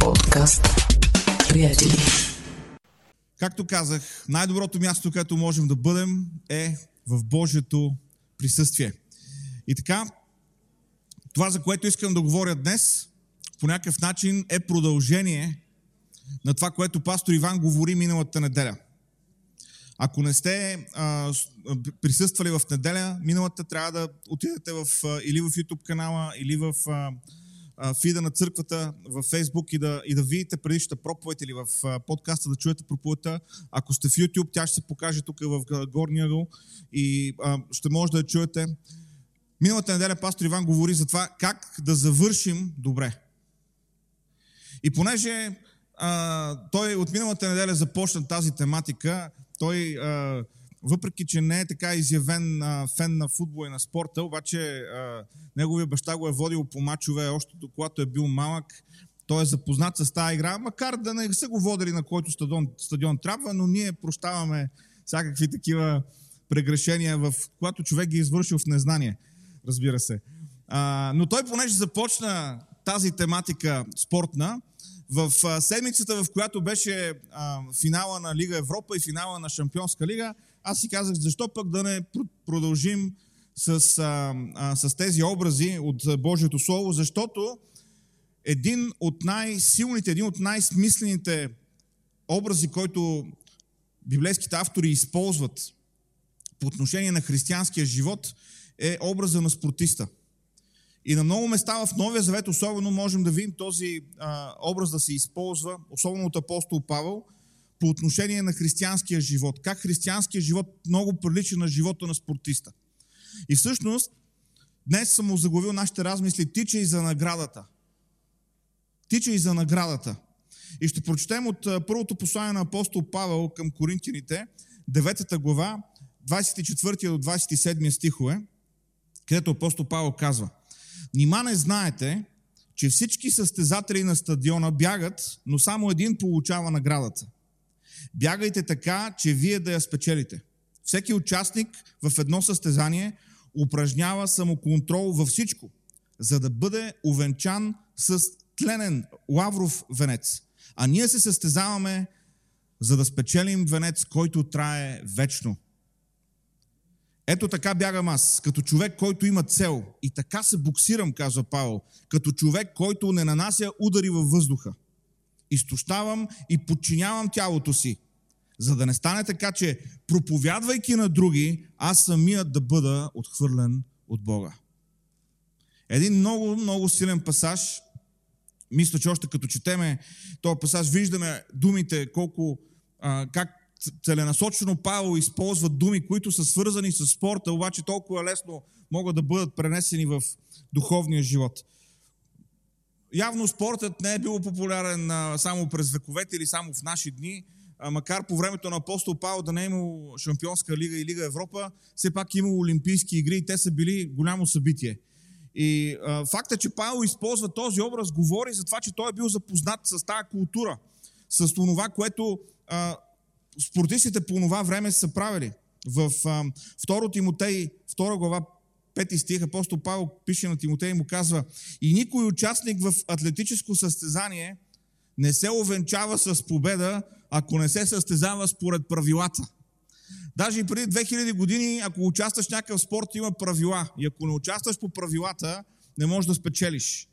Подкаст. Приятели. Както казах, най-доброто място, където можем да бъдем е в Божието присъствие. И така, това, за което искам да говоря днес, по някакъв начин е продължение на това, което пастор Иван говори миналата неделя. Ако не сте а, присъствали в неделя, миналата трябва да отидете в, а, или в YouTube канала, или в а, фида на църквата, в Facebook и да, и да видите предишната проповед или в подкаста да чуете проповедта. Ако сте в YouTube, тя ще се покаже тук в горния ъгъл и а, ще може да я чуете. Миналата неделя пастор Иван говори за това как да завършим добре. И понеже а, той от миналата неделя започна тази тематика, той, а, въпреки че не е така изявен а, фен на футбола и на спорта, обаче а, неговия баща го е водил по мачове още когато е бил малък. Той е запознат с тази игра, макар да не са го водили на който стадион, стадион трябва, но ние прощаваме всякакви такива прегрешения, в когато човек ги е извършил в незнание, разбира се. А, но той, понеже започна тази тематика спортна, в седмицата, в която беше а, финала на Лига Европа и финала на Шампионска лига, аз си казах, защо пък да не продължим с, а, с тези образи от Божието Слово, защото един от най-силните, един от най-смислените образи, който библейските автори използват по отношение на християнския живот, е образа на спортиста – и на много места в Новия Завет особено можем да видим този а, образ да се използва, особено от апостол Павел, по отношение на християнския живот. Как християнския живот много прилича на живота на спортиста. И всъщност, днес съм заглавил нашите размисли Тича и за наградата. Тича и за наградата. И ще прочетем от първото послание на апостол Павел към Коринтините, 9 глава, 24 до 27 стихове, където апостол Павел казва Нима не знаете, че всички състезатели на стадиона бягат, но само един получава наградата. Бягайте така, че вие да я спечелите. Всеки участник в едно състезание упражнява самоконтрол във всичко, за да бъде увенчан с тленен лавров венец. А ние се състезаваме, за да спечелим венец, който трае вечно. Ето така бягам аз, като човек, който има цел. И така се буксирам, казва Павел, като човек, който не нанася удари във въздуха. Изтощавам и подчинявам тялото си, за да не стане така, че проповядвайки на други, аз самият да бъда отхвърлен от Бога. Един много, много силен пасаж. Мисля, че още като четеме този пасаж, виждаме думите, колко, а, как целенасочено Павел използва думи, които са свързани с спорта, обаче толкова лесно могат да бъдат пренесени в духовния живот. Явно спортът не е бил популярен само през вековете или само в наши дни, макар по времето на апостол Павел да не е имал Шампионска лига и Лига Европа, все пак е имало Олимпийски игри и те са били голямо събитие. И а, факта, че Павел използва този образ, говори за това, че той е бил запознат с тази култура, с това, което а, спортистите по това време са правили. В 2 Тимотей, 2 глава, 5 стих, апостол Павел пише на Тимотей и му казва и никой участник в атлетическо състезание не се овенчава с победа, ако не се състезава според правилата. Даже и преди 2000 години, ако участваш в някакъв спорт, има правила. И ако не участваш по правилата, не можеш да спечелиш.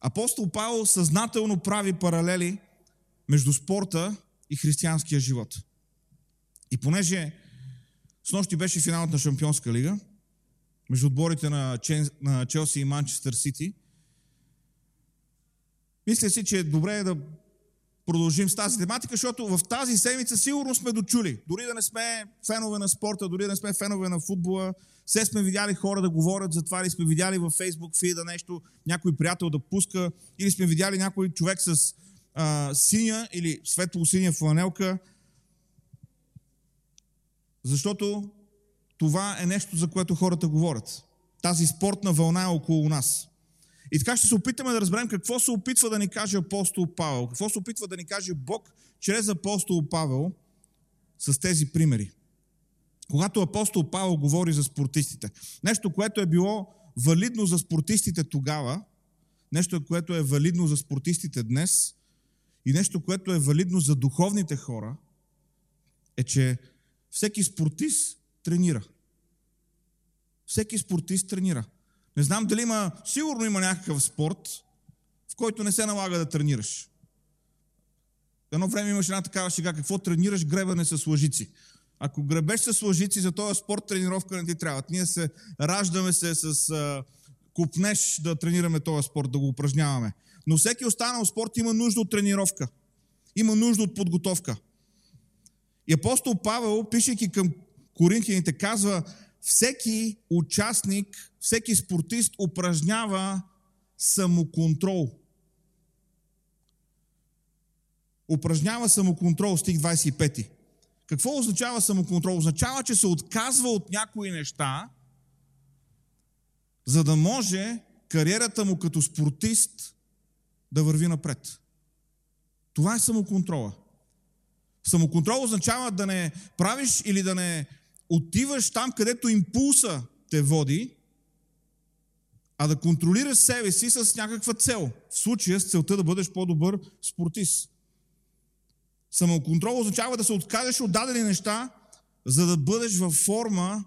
Апостол Павел съзнателно прави паралели между спорта и християнския живот. И понеже с нощи беше финалът на Шампионска лига, между отборите на, на Челси и Манчестър Сити, мисля си, че е добре да продължим с тази тематика, защото в тази седмица сигурно сме дочули. Дори да не сме фенове на спорта, дори да не сме фенове на футбола, все сме видяли хора да говорят за това, или сме видяли във Фейсбук фида нещо, някой приятел да пуска, или сме видяли някой човек с а, синя или светло-синя фланелка, защото това е нещо, за което хората говорят. Тази спортна вълна е около нас. И така ще се опитаме да разберем какво се опитва да ни каже апостол Павел, какво се опитва да ни каже Бог чрез апостол Павел с тези примери. Когато апостол Павел говори за спортистите, нещо, което е било валидно за спортистите тогава, нещо, което е валидно за спортистите днес и нещо, което е валидно за духовните хора, е, че всеки спортист тренира. Всеки спортист тренира. Не знам дали има, сигурно има някакъв спорт, в който не се налага да тренираш. Едно време имаше една такава шега, какво тренираш гребане с лъжици. Ако гребеш с лъжици, за този спорт тренировка не ти трябва. Ние се раждаме се с а, купнеш да тренираме този спорт, да го упражняваме. Но всеки останал спорт има нужда от тренировка. Има нужда от подготовка. И апостол Павел, пишейки към коринтияните, казва, всеки участник, всеки спортист упражнява самоконтрол. Упражнява самоконтрол, стих 25. Какво означава самоконтрол? Означава, че се отказва от някои неща, за да може кариерата му като спортист да върви напред. Това е самоконтрола. Самоконтрол означава да не правиш или да не отиваш там, където импулса те води, а да контролираш себе си с някаква цел. В случая с целта да бъдеш по-добър спортист. Самоконтрол означава да се откажеш от дадени неща, за да бъдеш във форма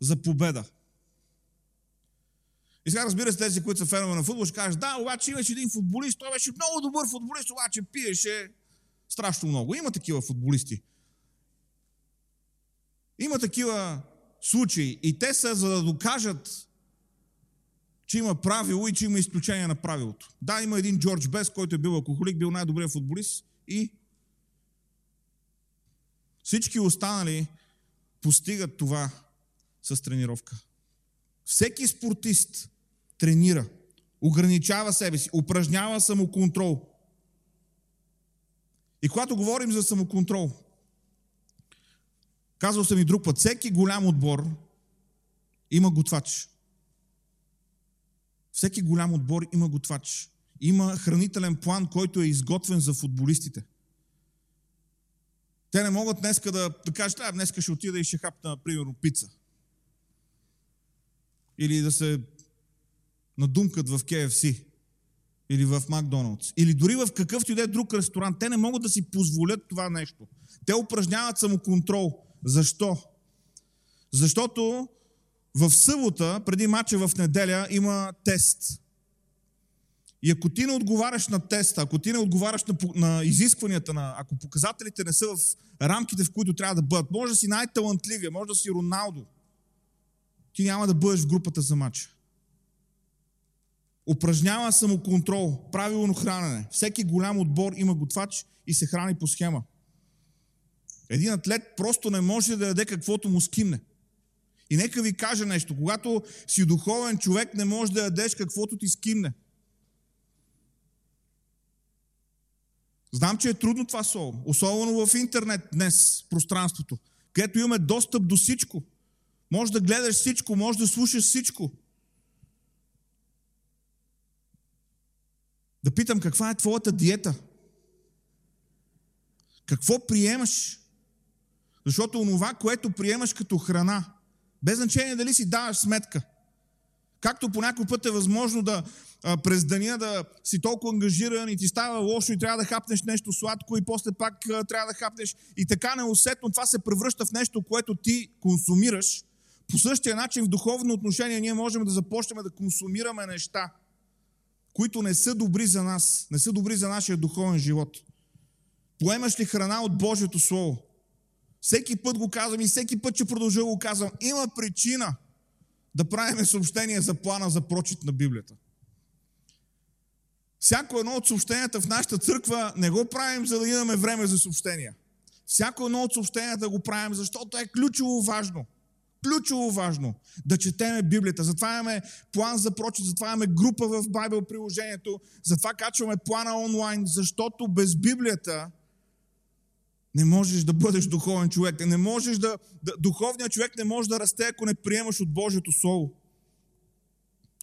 за победа. И сега разбира се, тези, които са фенове на футбол, ще кажат, да, обаче имаше един футболист, той беше много добър футболист, обаче пиеше страшно много. Има такива футболисти. Има такива случаи и те са за да докажат, че има правило и че има изключение на правилото. Да, има един Джордж Бес, който е бил алкохолик, бил най-добрият футболист и всички останали постигат това с тренировка. Всеки спортист тренира, ограничава себе си, упражнява самоконтрол. И когато говорим за самоконтрол, казал съм и друг път, всеки голям отбор има готвач. Всеки голям отбор има готвач. Има хранителен план, който е изготвен за футболистите. Те не могат днеска да, да кажат, а днеска ще отида и ще хапна, примерно, пица. Или да се надумкат в KFC. Или в Макдоналдс. Или дори в какъвто и да е друг ресторант. Те не могат да си позволят това нещо. Те упражняват самоконтрол. Защо? Защото в събота, преди мача в неделя, има тест. И ако ти не отговаряш на теста, ако ти не отговаряш на, на изискванията, на, ако показателите не са в рамките, в които трябва да бъдат, може да си най-талантливия, може да си Роналдо, ти няма да бъдеш в групата за матча. Упражнява самоконтрол, правилно хранене. Всеки голям отбор има готвач и се храни по схема. Един атлет просто не може да яде каквото му скимне. И нека ви кажа нещо. Когато си духовен човек, не можеш да ядеш каквото ти скимне. Знам, че е трудно това слово. Особено в интернет днес, пространството, където имаме достъп до всичко. Може да гледаш всичко, може да слушаш всичко. Да питам, каква е твоята диета? Какво приемаш? Защото онова, което приемаш като храна, без значение дали си даваш сметка, както по някой път е възможно да през деня да си толкова ангажиран и ти става лошо и трябва да хапнеш нещо сладко и после пак трябва да хапнеш и така неусетно това се превръща в нещо, което ти консумираш. По същия начин в духовно отношение ние можем да започнем да консумираме неща, които не са добри за нас, не са добри за нашия духовен живот. Поемаш ли храна от Божието Слово? Всеки път го казвам и всеки път, че продължа го казвам. Има причина да правим съобщение за плана за прочит на Библията. Всяко едно от съобщенията в нашата църква не го правим, за да имаме време за съобщения. Всяко едно от съобщенията го правим, защото е ключово важно. Ключово важно да четеме Библията. Затова имаме план за прочит, затова имаме група в Байбел приложението, затова качваме плана онлайн, защото без Библията не можеш да бъдеш духовен човек. Не можеш да, да, духовният човек не може да расте, ако не приемаш от Божието Слово.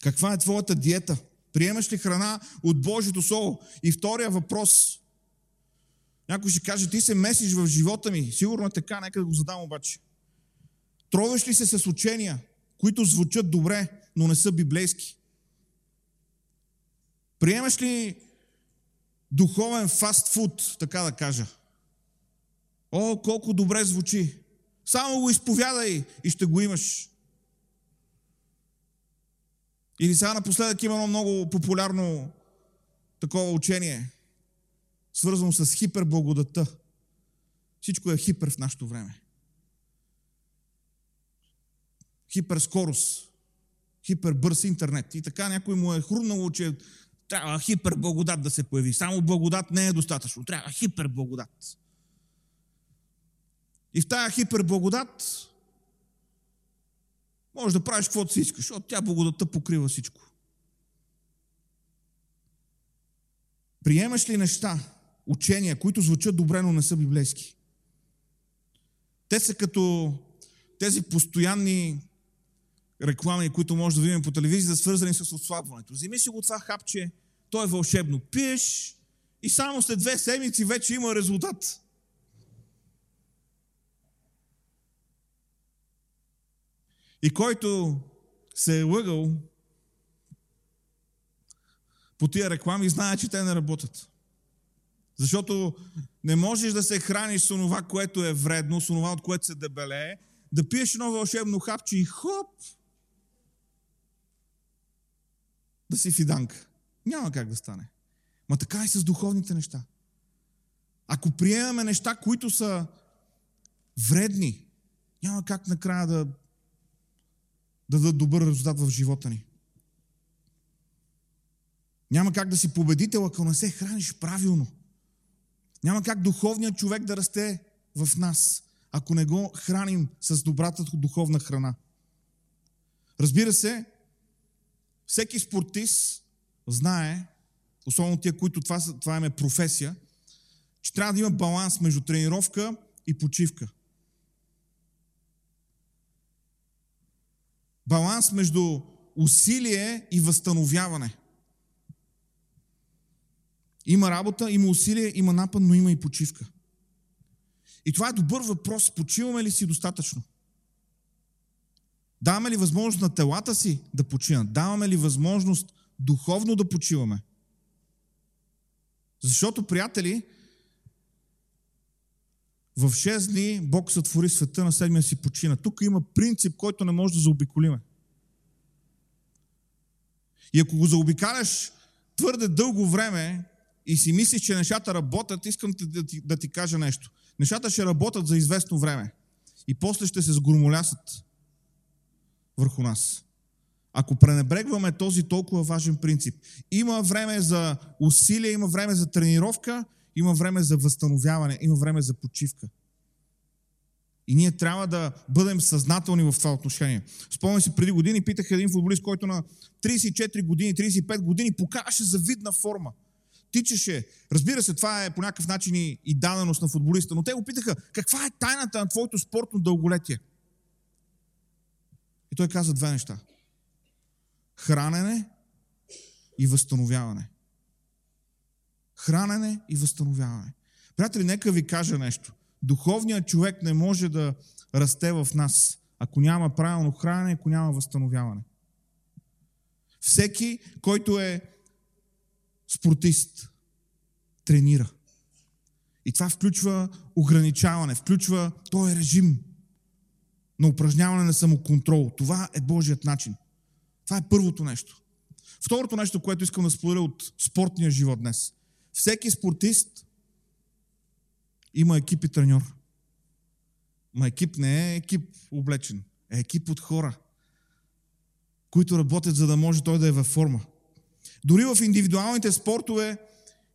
Каква е твоята диета? Приемаш ли храна от Божието Слово? И втория въпрос. Някой ще каже, ти се месиш в живота ми. Сигурно е така, нека да го задам обаче. Тровеш ли се с учения, които звучат добре, но не са библейски? Приемаш ли духовен фастфуд, така да кажа? О, колко добре звучи! Само го изповядай и ще го имаш. Или сега напоследък има едно много популярно такова учение, свързано с хиперблагодата. Всичко е хипер в нашето време. Хиперскорост, хипербърз интернет. И така някой му е хрумнало, че трябва хиперблагодат да се появи. Само благодат не е достатъчно. Трябва хиперблагодат. И в тая хиперблагодат можеш да правиш каквото си искаш, защото тя благодата покрива всичко. Приемаш ли неща, учения, които звучат добре, но не са библейски? Те са като тези постоянни реклами, които може да видим по телевизията, свързани с отслабването. Вземи си го това хапче, то е вълшебно. Пиеш и само след две седмици вече има резултат. И който се е лъгал по тия реклами, знае, че те не работят. Защото не можеш да се храниш с това, което е вредно, с това, от което се дебелее, да пиеш едно вълшебно хапче и хоп, да си фиданка. Няма как да стане. Ма така и с духовните неща. Ако приемаме неща, които са вредни, няма как накрая да, да дадат добър резултат в живота ни. Няма как да си победител, ако не се храниш правилно. Няма как духовният човек да расте в нас, ако не го храним с добрата духовна храна. Разбира се, всеки спортист знае, особено тия, които това, това е професия, че трябва да има баланс между тренировка и почивка. Баланс между усилие и възстановяване. Има работа, има усилие, има напад, но има и почивка. И това е добър въпрос. Почиваме ли си достатъчно? Даваме ли възможност на телата си да починат? Даваме ли възможност духовно да почиваме? Защото, приятели, в 6 дни Бог сътвори света, на седмия си почина. Тук има принцип, който не може да заобиколиме. И ако го заобикаляш твърде дълго време и си мислиш, че нещата работят, искам да ти, да ти кажа нещо. Нещата ще работят за известно време. И после ще се сгромолясат върху нас. Ако пренебрегваме този толкова важен принцип. Има време за усилие, има време за тренировка, има време за възстановяване, има време за почивка. И ние трябва да бъдем съзнателни в това отношение. Спомням си, преди години питах един футболист, който на 34 години, 35 години покаваше завидна форма. Тичаше. Разбира се, това е по някакъв начин и даденост на футболиста, но те го питаха, каква е тайната на твоето спортно дълголетие? И той каза две неща. Хранене и възстановяване. Хранене и възстановяване. Приятели, нека ви кажа нещо. Духовният човек не може да расте в нас, ако няма правилно хранене, ако няма възстановяване. Всеки, който е спортист, тренира. И това включва ограничаване, включва този режим на упражняване на самоконтрол. Това е Божият начин. Това е първото нещо. Второто нещо, което искам да споделя от спортния живот днес. Всеки спортист има екип и треньор. Ма екип не е екип облечен, е екип от хора, които работят, за да може той да е във форма. Дори в индивидуалните спортове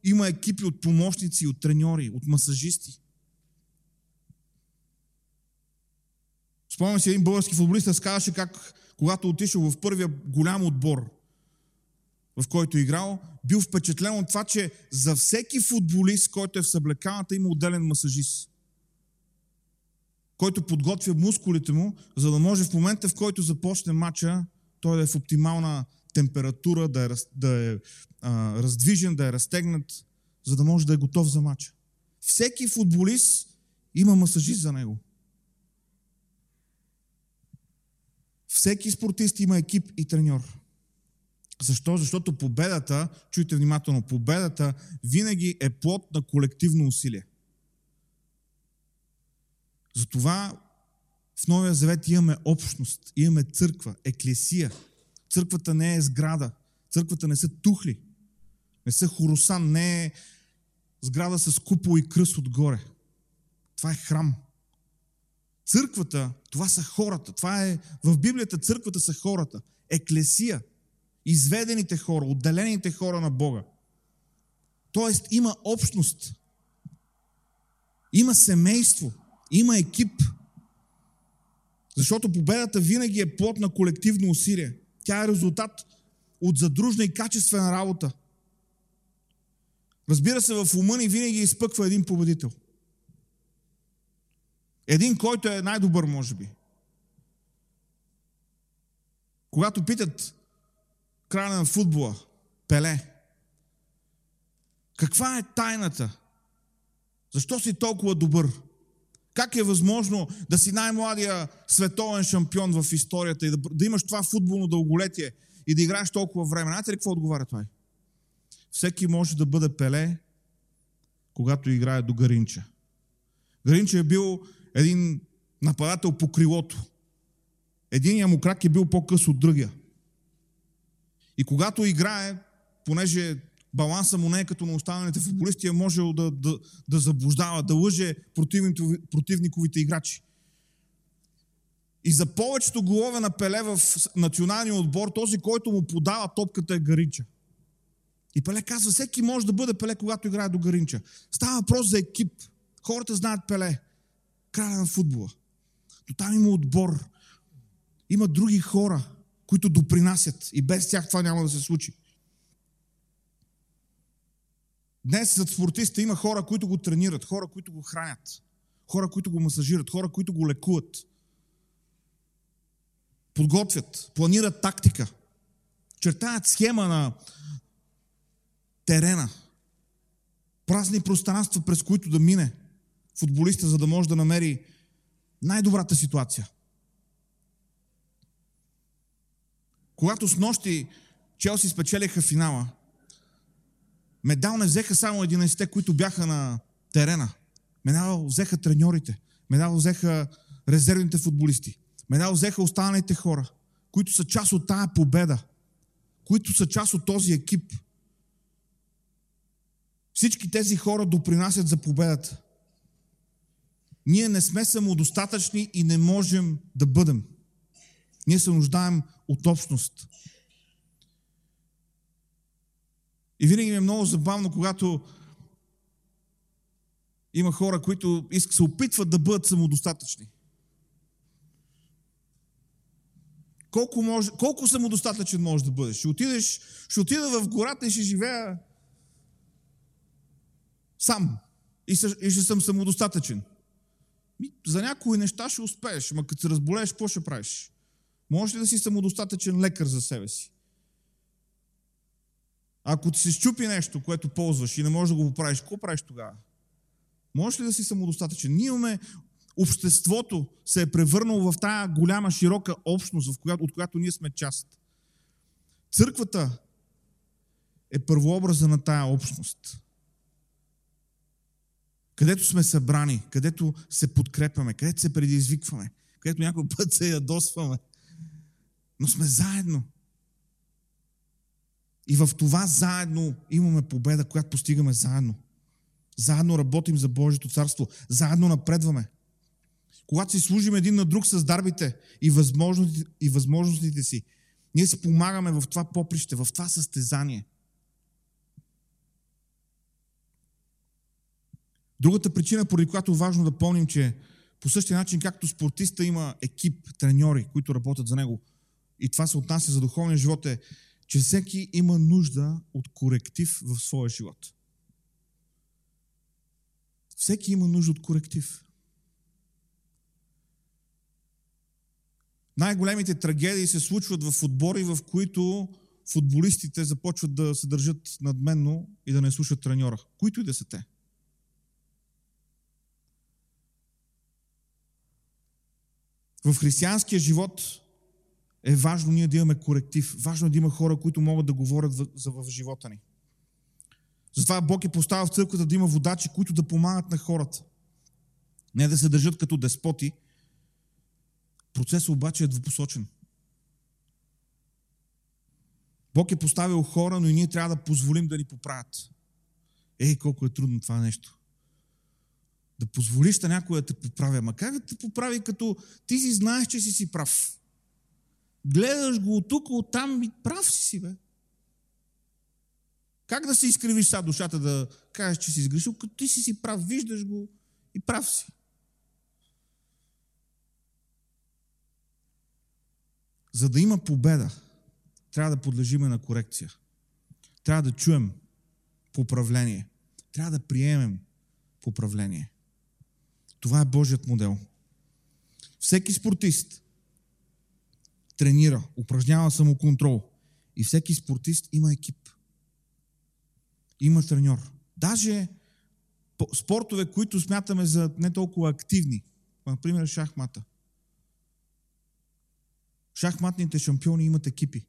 има екипи от помощници, от треньори, от масажисти. Спомням си един български футболист, разказваше как когато отишъл в първия голям отбор, в който е играл, бил впечатлен от това, че за всеки футболист, който е в съблеканата, има отделен масажист, който подготвя мускулите му, за да може в момента, в който започне матча, той да е в оптимална температура, да е, да е а, раздвижен, да е разтегнат, за да може да е готов за матча. Всеки футболист има масажист за него. Всеки спортист има екип и треньор. Защо? Защото победата, чуйте внимателно, победата винаги е плод на колективно усилие. Затова в Новия Завет имаме общност, имаме църква, еклесия. Църквата не е сграда, църквата не са тухли, не са хоросан, не е сграда с купол и кръст отгоре. Това е храм. Църквата, това са хората. Това е, в Библията църквата са хората. Еклесия. Изведените хора, отделените хора на Бога. Тоест има общност. Има семейство. Има екип. Защото победата винаги е плод на колективно усилие. Тя е резултат от задружна и качествена работа. Разбира се, в ума ни винаги изпъква един победител. Един, който е най-добър, може би. Когато питат края на футбола, Пеле, каква е тайната? Защо си толкова добър? Как е възможно да си най-младия световен шампион в историята и да, да имаш това футболно дълголетие и да играеш толкова време? Знаете ли какво отговаря това? Всеки може да бъде Пеле, когато играе до Гаринча. Гаринча е бил един нападател по крилото. Единият му крак е бил по-къс от другия. И когато играе, понеже баланса му не е като на останалите футболисти, е можел да, да, да заблуждава, да лъже противниковите играчи. И за повечето голове на Пеле в националния отбор, този, който му подава топката е Гаринча. И Пеле казва, всеки може да бъде Пеле, когато играе до Гаринча. Става въпрос за екип. Хората знаят Пеле. Краля на футбола. Но там има отбор. Има други хора, които допринасят. И без тях това няма да се случи. Днес зад спортиста има хора, които го тренират, хора, които го хранят, хора, които го масажират, хора, които го лекуват. Подготвят, планират тактика, чертаят схема на терена, празни пространства, през които да мине футболиста, за да може да намери най-добрата ситуация. Когато с нощи Челси спечелиха финала, Медал не взеха само 11-те, които бяха на терена. Медал взеха треньорите. Медал взеха резервните футболисти. Медал взеха останалите хора, които са част от тая победа. Които са част от този екип. Всички тези хора допринасят за победата. Ние не сме самодостатъчни и не можем да бъдем. Ние се нуждаем от общност. И винаги ми е много забавно, когато има хора, които се опитват да бъдат самодостатъчни. Колко, може, колко самодостатъчен можеш да бъдеш? Ще отидеш, ще отида в гората и ще живея сам. И, съ, и ще съм самодостатъчен. За някои неща ще успееш, ма като се разболееш, какво ще правиш? Можеш ли да си самодостатъчен лекар за себе си? Ако ти се щупи нещо, което ползваш и не можеш да го поправиш, какво правиш тогава? Можеш ли да си самодостатъчен? Ние имаме обществото се е превърнало в тая голяма, широка общност, в която, от която ние сме част. Църквата е първообраза на тая общност. Където сме събрани, където се подкрепяме, където се предизвикваме, където някой път се ядосваме. Но сме заедно. И в това заедно имаме победа, която постигаме заедно. Заедно работим за Божието царство. Заедно напредваме. Когато си служим един на друг с дарбите и възможностите, и възможностите си, ние си помагаме в това поприще, в това състезание. Другата причина, поради която е важно да помним, че по същия начин, както спортиста има екип, треньори, които работят за него, и това се отнася за духовния живот, е, че всеки има нужда от коректив в своя живот. Всеки има нужда от коректив. Най-големите трагедии се случват в отбори, в които футболистите започват да се държат надменно и да не слушат треньора. Които и да са те. В християнския живот е важно ние да имаме коректив. Важно е да има хора, които могат да говорят в, за, в живота ни. Затова Бог е поставил в църквата да има водачи, които да помагат на хората. Не да се държат като деспоти. Процесът обаче е двупосочен. Бог е поставил хора, но и ние трябва да позволим да ни поправят. Ей, колко е трудно това нещо. Да позволиш на някой да те поправя. Ма как да те поправи, като ти си знаеш, че си си прав? Гледаш го от тук, от там и прав си си, бе. Как да се изкривиш са душата да кажеш, че си сгрешил, като ти си си прав, виждаш го и прав си. За да има победа, трябва да подлежиме на корекция. Трябва да чуем поправление. Трябва да приемем поправление. Това е Божият модел. Всеки спортист тренира, упражнява самоконтрол. И всеки спортист има екип. Има треньор. Даже спортове, които смятаме за не толкова активни, например шахмата. Шахматните шампиони имат екипи.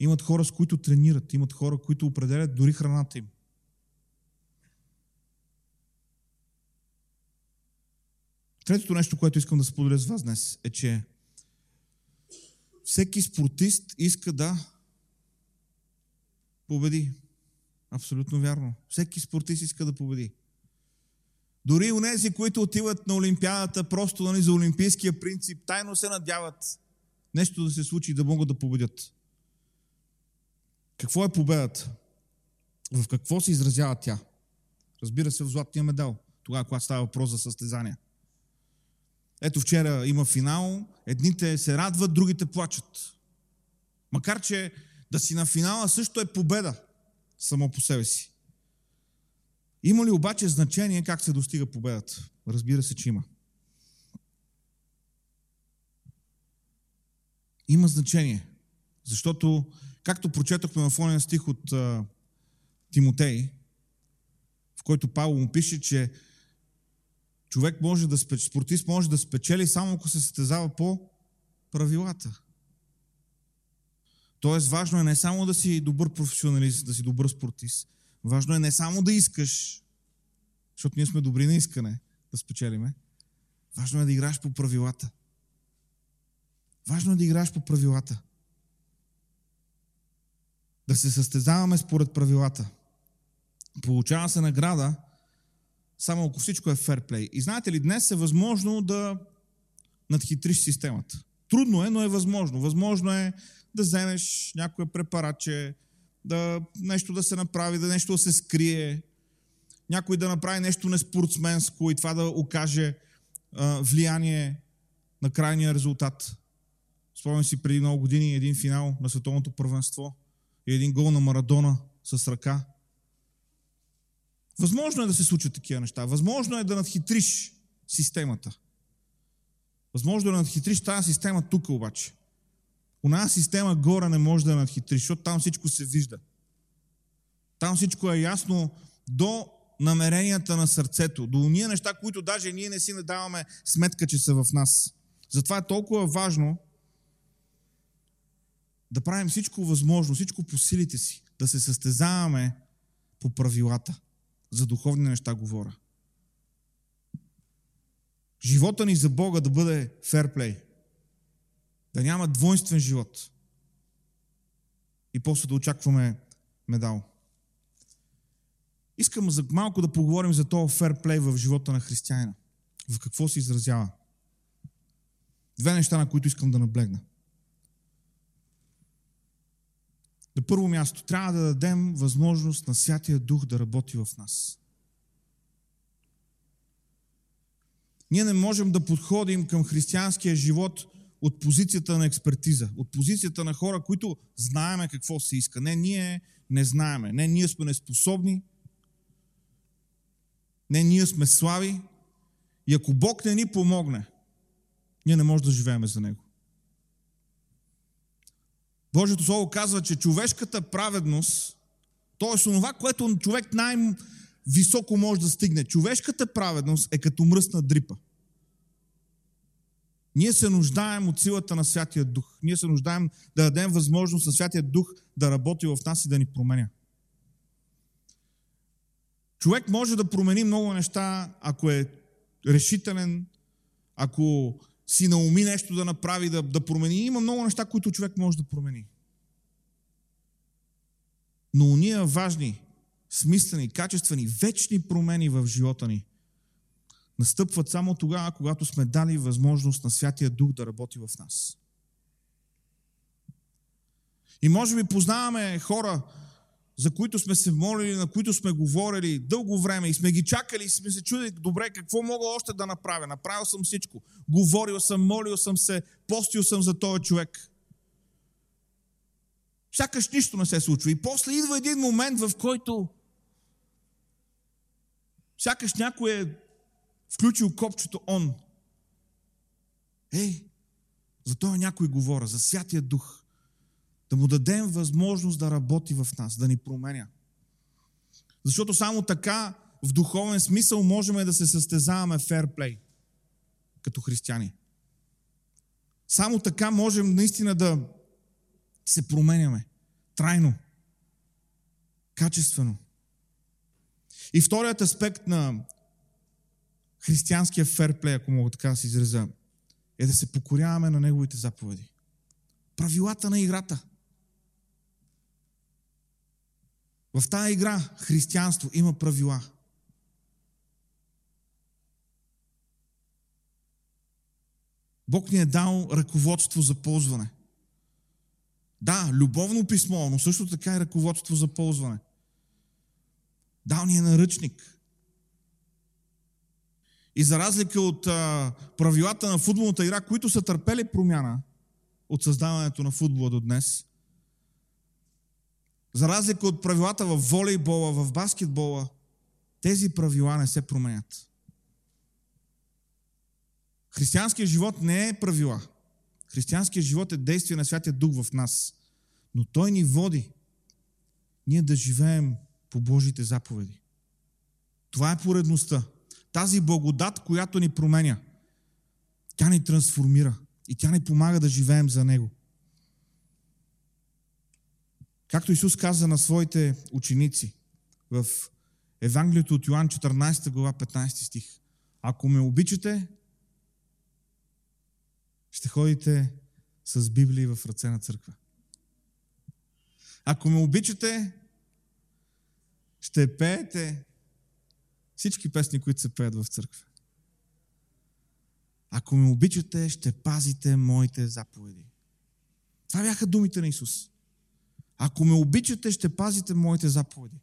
Имат хора, с които тренират, имат хора, които определят дори храната им. Третото нещо, което искам да споделя с вас днес е, че всеки спортист иска да победи. Абсолютно вярно. Всеки спортист иска да победи. Дори у нези, които отиват на Олимпиадата просто нали, за олимпийския принцип, тайно се надяват нещо да се случи и да могат да победят. Какво е победата? В какво се изразява тя? Разбира се, в златния медал, тогава, когато става въпрос за състезания. Ето вчера има финал, едните се радват, другите плачат. Макар, че да си на финала също е победа само по себе си. Има ли обаче значение как се достига победата? Разбира се, че има. Има значение. Защото, както прочетохме в ония стих от а, Тимотей, в който Павло му пише, че човек може да спечели, спортист може да спечели само ако се състезава по правилата. Тоест, важно е не само да си добър професионалист, да си добър спортист. Важно е не само да искаш, защото ние сме добри на искане да спечелиме. Важно е да играеш по правилата. Важно е да играеш по правилата. Да се състезаваме според правилата. Получава се награда, само ако всичко е ферплей. И знаете ли, днес е възможно да надхитриш системата. Трудно е, но е възможно. Възможно е да вземеш някое препаратче, да нещо да се направи, да нещо да се скрие, някой да направи нещо неспортсменско и това да окаже а, влияние на крайния резултат. Спомням си преди много години един финал на световното първенство и един гол на Марадона с ръка. Възможно е да се случат такива неща. Възможно е да надхитриш системата. Възможно е да надхитриш тази система тук обаче. Она система горе не може да надхитриш, защото там всичко се вижда. Там всичко е ясно до намеренията на сърцето, до уния неща, които даже ние не си не даваме сметка, че са в нас. Затова е толкова важно да правим всичко възможно, всичко по силите си, да се състезаваме по правилата. За духовни неща говоря. Живота ни за Бога да бъде ферплей. Да няма двойствен живот. И после да очакваме медал. Искам за малко да поговорим за този ферплей в живота на християнина. В какво се изразява. Две неща, на които искам да наблегна. На първо място, трябва да дадем възможност на Святия Дух да работи в нас. Ние не можем да подходим към християнския живот от позицията на експертиза, от позицията на хора, които знаеме какво се иска. Не, ние не знаеме. Не, ние сме неспособни. Не, ние сме слаби. И ако Бог не ни помогне, ние не можем да живеем за Него. Божието Слово казва, че човешката праведност, т.е. онова, което човек най-високо може да стигне, човешката праведност е като мръсна дрипа. Ние се нуждаем от силата на Святия Дух. Ние се нуждаем да дадем възможност на Святия Дух да работи в нас и да ни променя. Човек може да промени много неща, ако е решителен, ако си науми нещо да направи, да, да промени. Има много неща, които човек може да промени. Но уния важни, смислени, качествени, вечни промени в живота ни настъпват само тогава, когато сме дали възможност на Святия Дух да работи в нас. И може би познаваме хора, за които сме се молили, на които сме говорили дълго време и сме ги чакали и сме се чудили, добре, какво мога още да направя? Направил съм всичко. Говорил съм, молил съм се, постил съм за този човек. Сякаш нищо не се случва. И после идва един момент, в който сякаш някой е включил копчето он. Ей, за това някой говоря, за Святия Дух. Да му дадем възможност да работи в нас, да ни променя. Защото само така в духовен смисъл можем да се състезаваме ферплей като християни. Само така можем наистина да се променяме трайно, качествено. И вторият аспект на християнския ферплей, ако мога така да се изразя, е да се покоряваме на неговите заповеди. Правилата на играта. В тази игра, християнство, има правила. Бог ни е дал ръководство за ползване. Да, любовно писмо, но също така и ръководство за ползване. Дал ни е наръчник. И за разлика от а, правилата на футболната игра, които са търпели промяна от създаването на футбола до днес, за разлика от правилата в волейбола, в баскетбола, тези правила не се променят. Християнският живот не е правила. Християнският живот е действие на Святия Дух в нас. Но Той ни води ние да живеем по Божите заповеди. Това е поредността. Тази благодат, която ни променя. Тя ни трансформира и тя ни помага да живеем за Него. Както Исус каза на своите ученици в Евангелието от Йоан 14 глава 15 стих. Ако ме обичате, ще ходите с Библии в ръце на църква. Ако ме обичате, ще пеете всички песни, които се пеят в църква. Ако ме обичате, ще пазите моите заповеди. Това бяха думите на Исус. Ако ме обичате, ще пазите моите заповеди.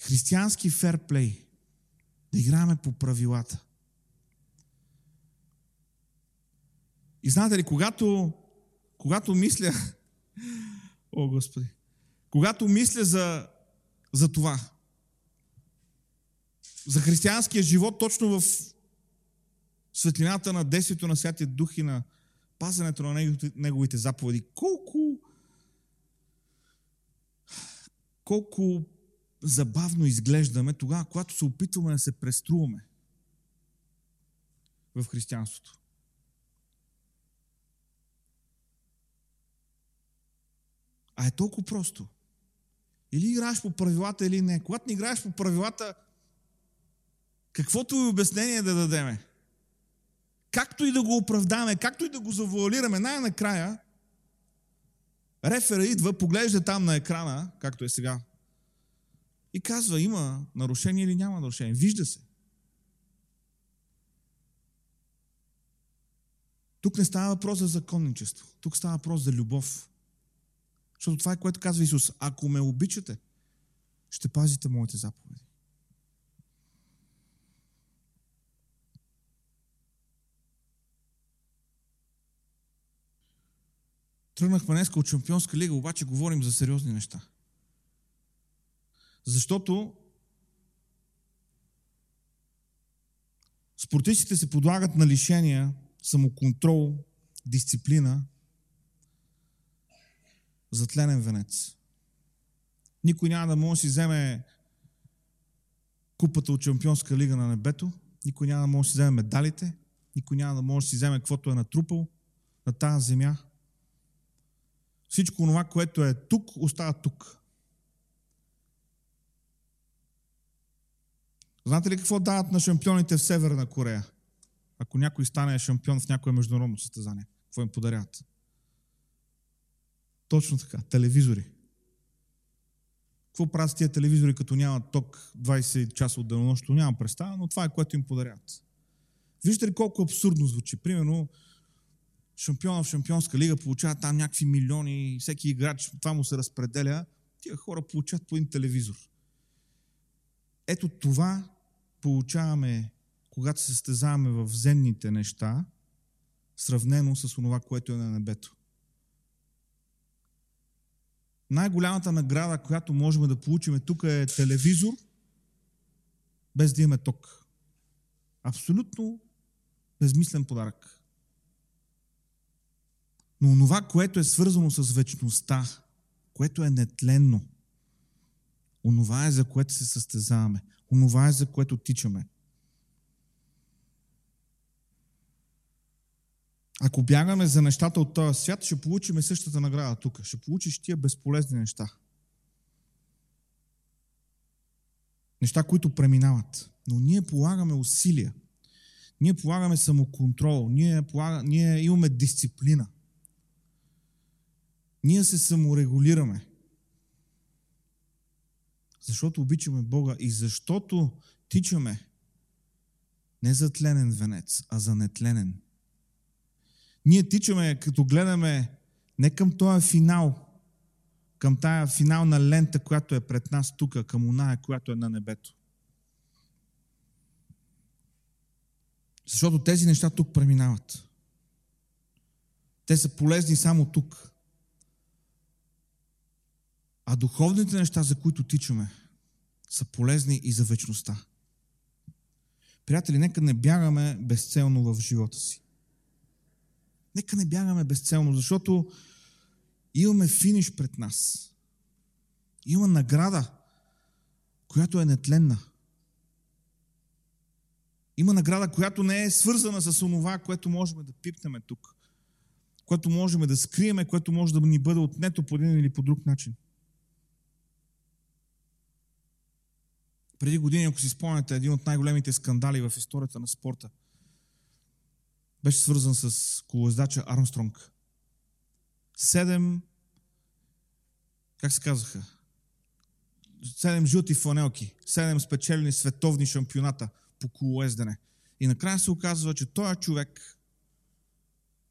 Християнски ферплей. Да играме по правилата. И знаете ли, когато, когато мисля, о Господи, когато мисля за, за това, за християнския живот, точно в светлината на действието на Святия Дух и на пазенето на неговите, заповеди, колко колко забавно изглеждаме тогава, когато се опитваме да се преструваме в християнството. А е толкова просто. Или играеш по правилата, или не. Когато не играеш по правилата, каквото и обяснение да дадеме, както и да го оправдаме, както и да го завуалираме, най-накрая, рефера идва, поглежда там на екрана, както е сега, и казва, има нарушение или няма нарушение. Вижда се. Тук не става въпрос за законничество. Тук става въпрос за любов. Защото това е което казва Исус. Ако ме обичате, ще пазите моите заповеди. Тръгнахме днес от Шампионска лига, обаче говорим за сериозни неща. Защото спортистите се подлагат на лишения, самоконтрол, дисциплина, за тленен венец. Никой няма да може да си вземе купата от Чемпионска лига на небето никой няма да може да си вземе медалите, никой няма да може да си вземе каквото е натрупал на тази земя. Всичко това, което е тук, остава тук. Знаете ли какво дават на шампионите в Северна Корея? Ако някой стане шампион в някое международно състезание, какво им подарят? Точно така, телевизори. Какво правят тия телевизори, като нямат ток 20 часа от денонощето? Нямам представа, но това е което им подарят. Виждате ли колко абсурдно звучи? Примерно, шампиона в шампионска лига получава там някакви милиони, всеки играч, това му се разпределя, тия хора получават по един телевизор. Ето това получаваме, когато се състезаваме в земните неща, сравнено с това, което е на небето. Най-голямата награда, която можем да получим тук е телевизор, без да имаме ток. Абсолютно безмислен подарък. Но онова, което е свързано с вечността, което е нетленно, онова е за което се състезаваме, онова е за което тичаме. Ако бягаме за нещата от този свят, ще получим същата награда тук. Ще получиш тия безполезни неща. Неща, които преминават. Но ние полагаме усилия. Ние полагаме самоконтрол. Ние, полага, ние имаме дисциплина. Ние се саморегулираме. Защото обичаме Бога и защото тичаме не за тленен венец, а за нетленен. Ние тичаме, като гледаме не към този финал, към тая финална лента, която е пред нас тук, към оная, която е на небето. Защото тези неща тук преминават. Те са полезни само тук. А духовните неща, за които тичаме, са полезни и за вечността. Приятели, нека не бягаме безцелно в живота си. Нека не бягаме безцелно, защото имаме финиш пред нас. Има награда, която е нетленна. Има награда, която не е свързана с онова, което можем да пипнем тук. Което можем да скриеме, което може да ни бъде отнето по един или по друг начин. Преди години, ако си спомняте, един от най-големите скандали в историята на спорта беше свързан с колоездача Армстронг. Седем, как се казаха? Седем жълти фланелки, седем спечелени световни шампионата по колоездене. И накрая се оказва, че този човек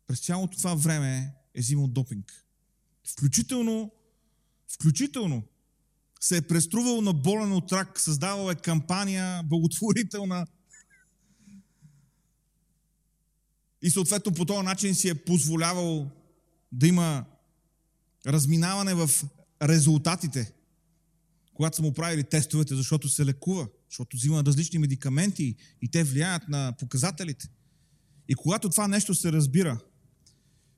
през цялото това време е взимал допинг. Включително, включително се е преструвал на болен от рак, създавал е кампания благотворителна и съответно по този начин си е позволявал да има разминаване в резултатите, когато са му правили тестовете, защото се лекува, защото взима различни медикаменти и те влияят на показателите. И когато това нещо се разбира,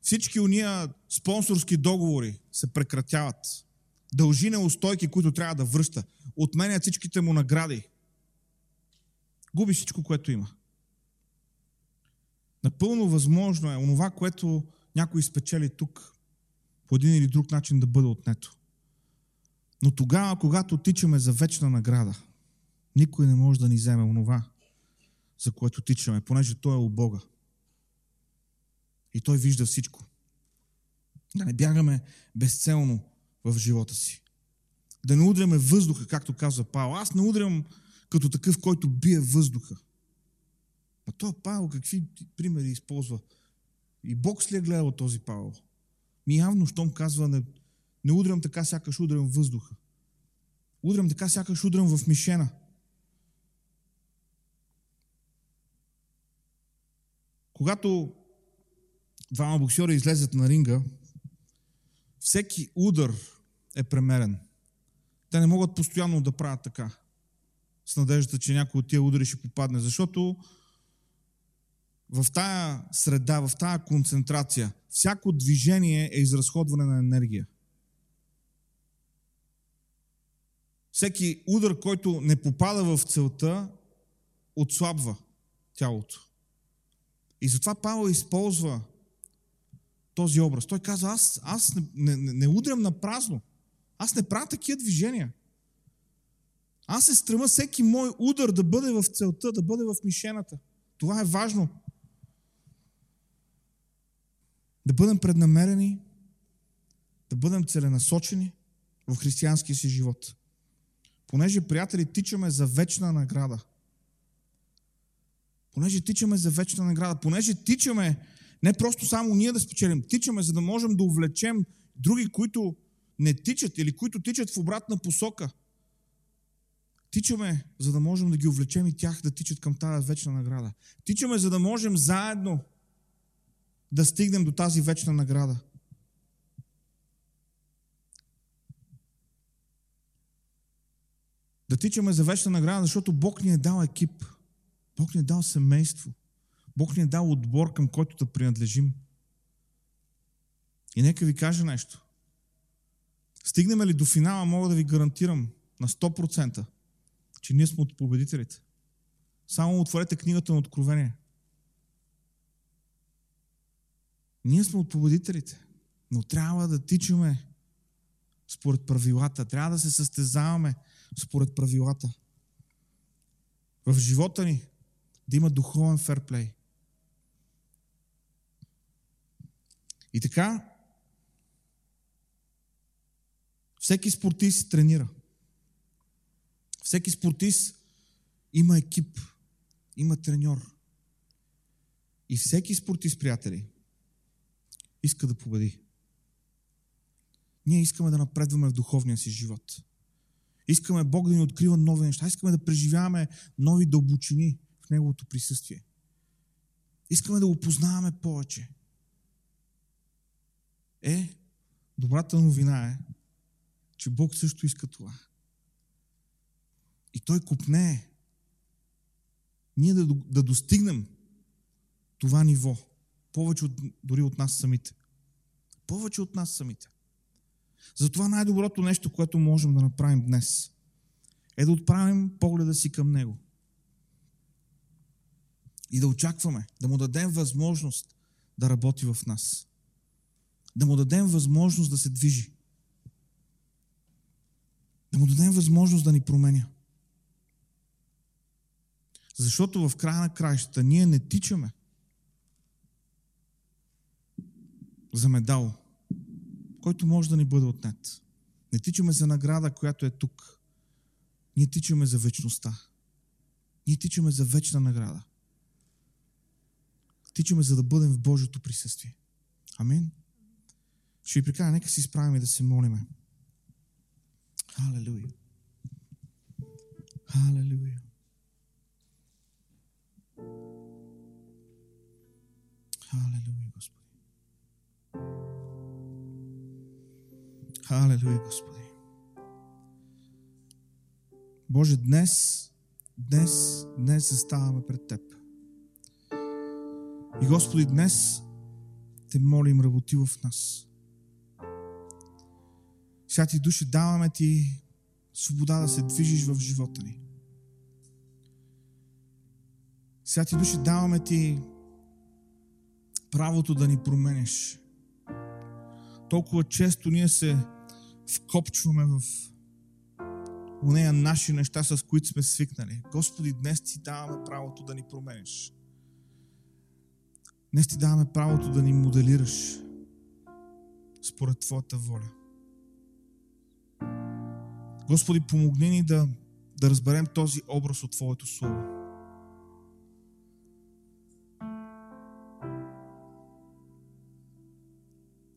всички уния спонсорски договори се прекратяват дължи неустойки, които трябва да връща, отменя всичките му награди, губи всичко, което има. Напълно възможно е онова, което някой спечели тук, по един или друг начин да бъде отнето. Но тогава, когато тичаме за вечна награда, никой не може да ни вземе онова, за което тичаме, понеже Той е у Бога. И Той вижда всичко. Да не бягаме безцелно в живота си. Да не удряме въздуха, както казва Павел. Аз не удрям като такъв, който бие въздуха. А то Павел какви примери използва? И Бог ли е гледал този Павел? Ми явно, щом казва, не, не удрям така, сякаш удрям въздуха. Удрям така, сякаш удрям в мишена. Когато двама боксера излезат на ринга, всеки удар е премерен. Те не могат постоянно да правят така, с надеждата, че някой от тия удари ще попадне, защото в тая среда, в тая концентрация, всяко движение е изразходване на енергия. Всеки удар, който не попада в целта, отслабва тялото. И затова Павел използва този образ. Той казва, аз, аз не, не, не удрям на празно. Аз не правя такива движения. Аз се стрема всеки мой удар да бъде в целта, да бъде в мишената. Това е важно. Да бъдем преднамерени, да бъдем целенасочени в християнския си живот. Понеже, приятели, тичаме за вечна награда. Понеже тичаме за вечна награда. Понеже тичаме не просто само ние да спечелим, тичаме, за да можем да увлечем други, които не тичат или които тичат в обратна посока. Тичаме, за да можем да ги увлечем и тях да тичат към тази вечна награда. Тичаме, за да можем заедно да стигнем до тази вечна награда. Да тичаме за вечна награда, защото Бог ни е дал екип. Бог ни е дал семейство. Бог ни е дал отбор, към който да принадлежим. И нека ви кажа нещо. Стигнем ли до финала, мога да ви гарантирам на 100%, че ние сме от победителите. Само отворете книгата на Откровение. Ние сме от победителите, но трябва да тичаме според правилата. Трябва да се състезаваме според правилата. В живота ни да има духовен ферплей. И така, всеки спортист тренира. Всеки спортист има екип, има треньор. И всеки спортист, приятели, иска да победи. Ние искаме да напредваме в духовния си живот. Искаме Бог да ни открива нови неща. Искаме да преживяваме нови дълбочини в Неговото присъствие. Искаме да го познаваме повече. Е, добрата новина е, че Бог също иска това. И Той купне ние да, да достигнем това ниво. Повече от, дори от нас самите. Повече от нас самите. Затова най-доброто нещо, което можем да направим днес, е да отправим погледа си към Него. И да очакваме, да му дадем възможност да работи в нас. Да му дадем възможност да се движи. Да му дадем възможност да ни променя. Защото в края на краищата ние не тичаме за медал, който може да ни бъде отнет. Не тичаме за награда, която е тук. Ние тичаме за вечността. Ние тичаме за вечна награда. Тичаме за да бъдем в Божието присъствие. Амин. Ще ви приканя, нека си справим и да се молиме. Халелуя. Халелуя. Халелуя, Господи. Халелуя, Господи. Боже, днес, днес, днес заставаме пред Теб. И Господи, днес Те молим, работи в нас. Святи души, даваме Ти свобода да се движиш в живота ни. Святи души, даваме Ти правото да ни променеш. Толкова често ние се вкопчваме в нея наши неща, с които сме свикнали. Господи, днес Ти даваме правото да ни промениш. Днес Ти даваме правото да ни моделираш според Твоята воля. Господи, помогни ни да, да разберем този образ от Твоето Слово.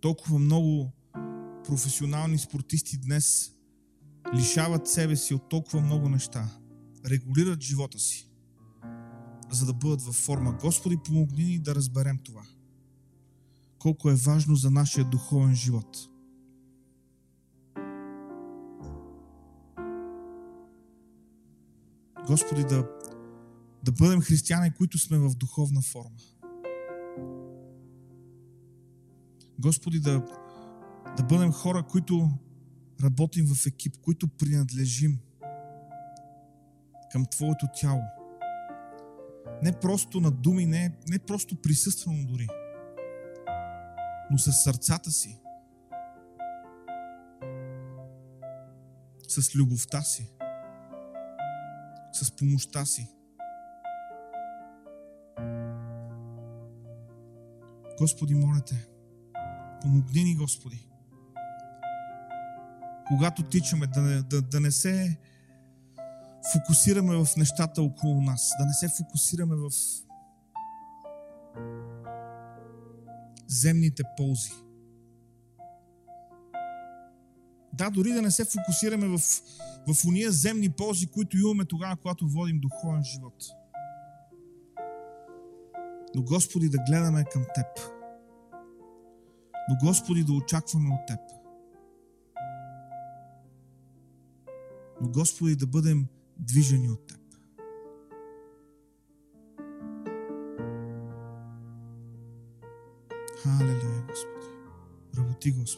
Толкова много професионални спортисти днес лишават себе си от толкова много неща, регулират живота си, за да бъдат във форма. Господи, помогни ни да разберем това. Колко е важно за нашия духовен живот. Господи, да, да бъдем християни, които сме в духовна форма. Господи, да, да бъдем хора, които работим в екип, които принадлежим към Твоето тяло. Не просто на думи, не, не просто присъствено дори, но с сърцата си, с любовта си, с помощта си. Господи, моля те, помогни ни, Господи. Когато тичаме, да да, да не се фокусираме в нещата около нас, да не се фокусираме в земните ползи. Да, дори да не се фокусираме в, в уния земни ползи, които имаме тогава, когато водим духовен живот. Но Господи да гледаме към Теб. Но Господи да очакваме от Теб. Но Господи да бъдем движени от Теб. Халелуя, Господи. Работи, Господи.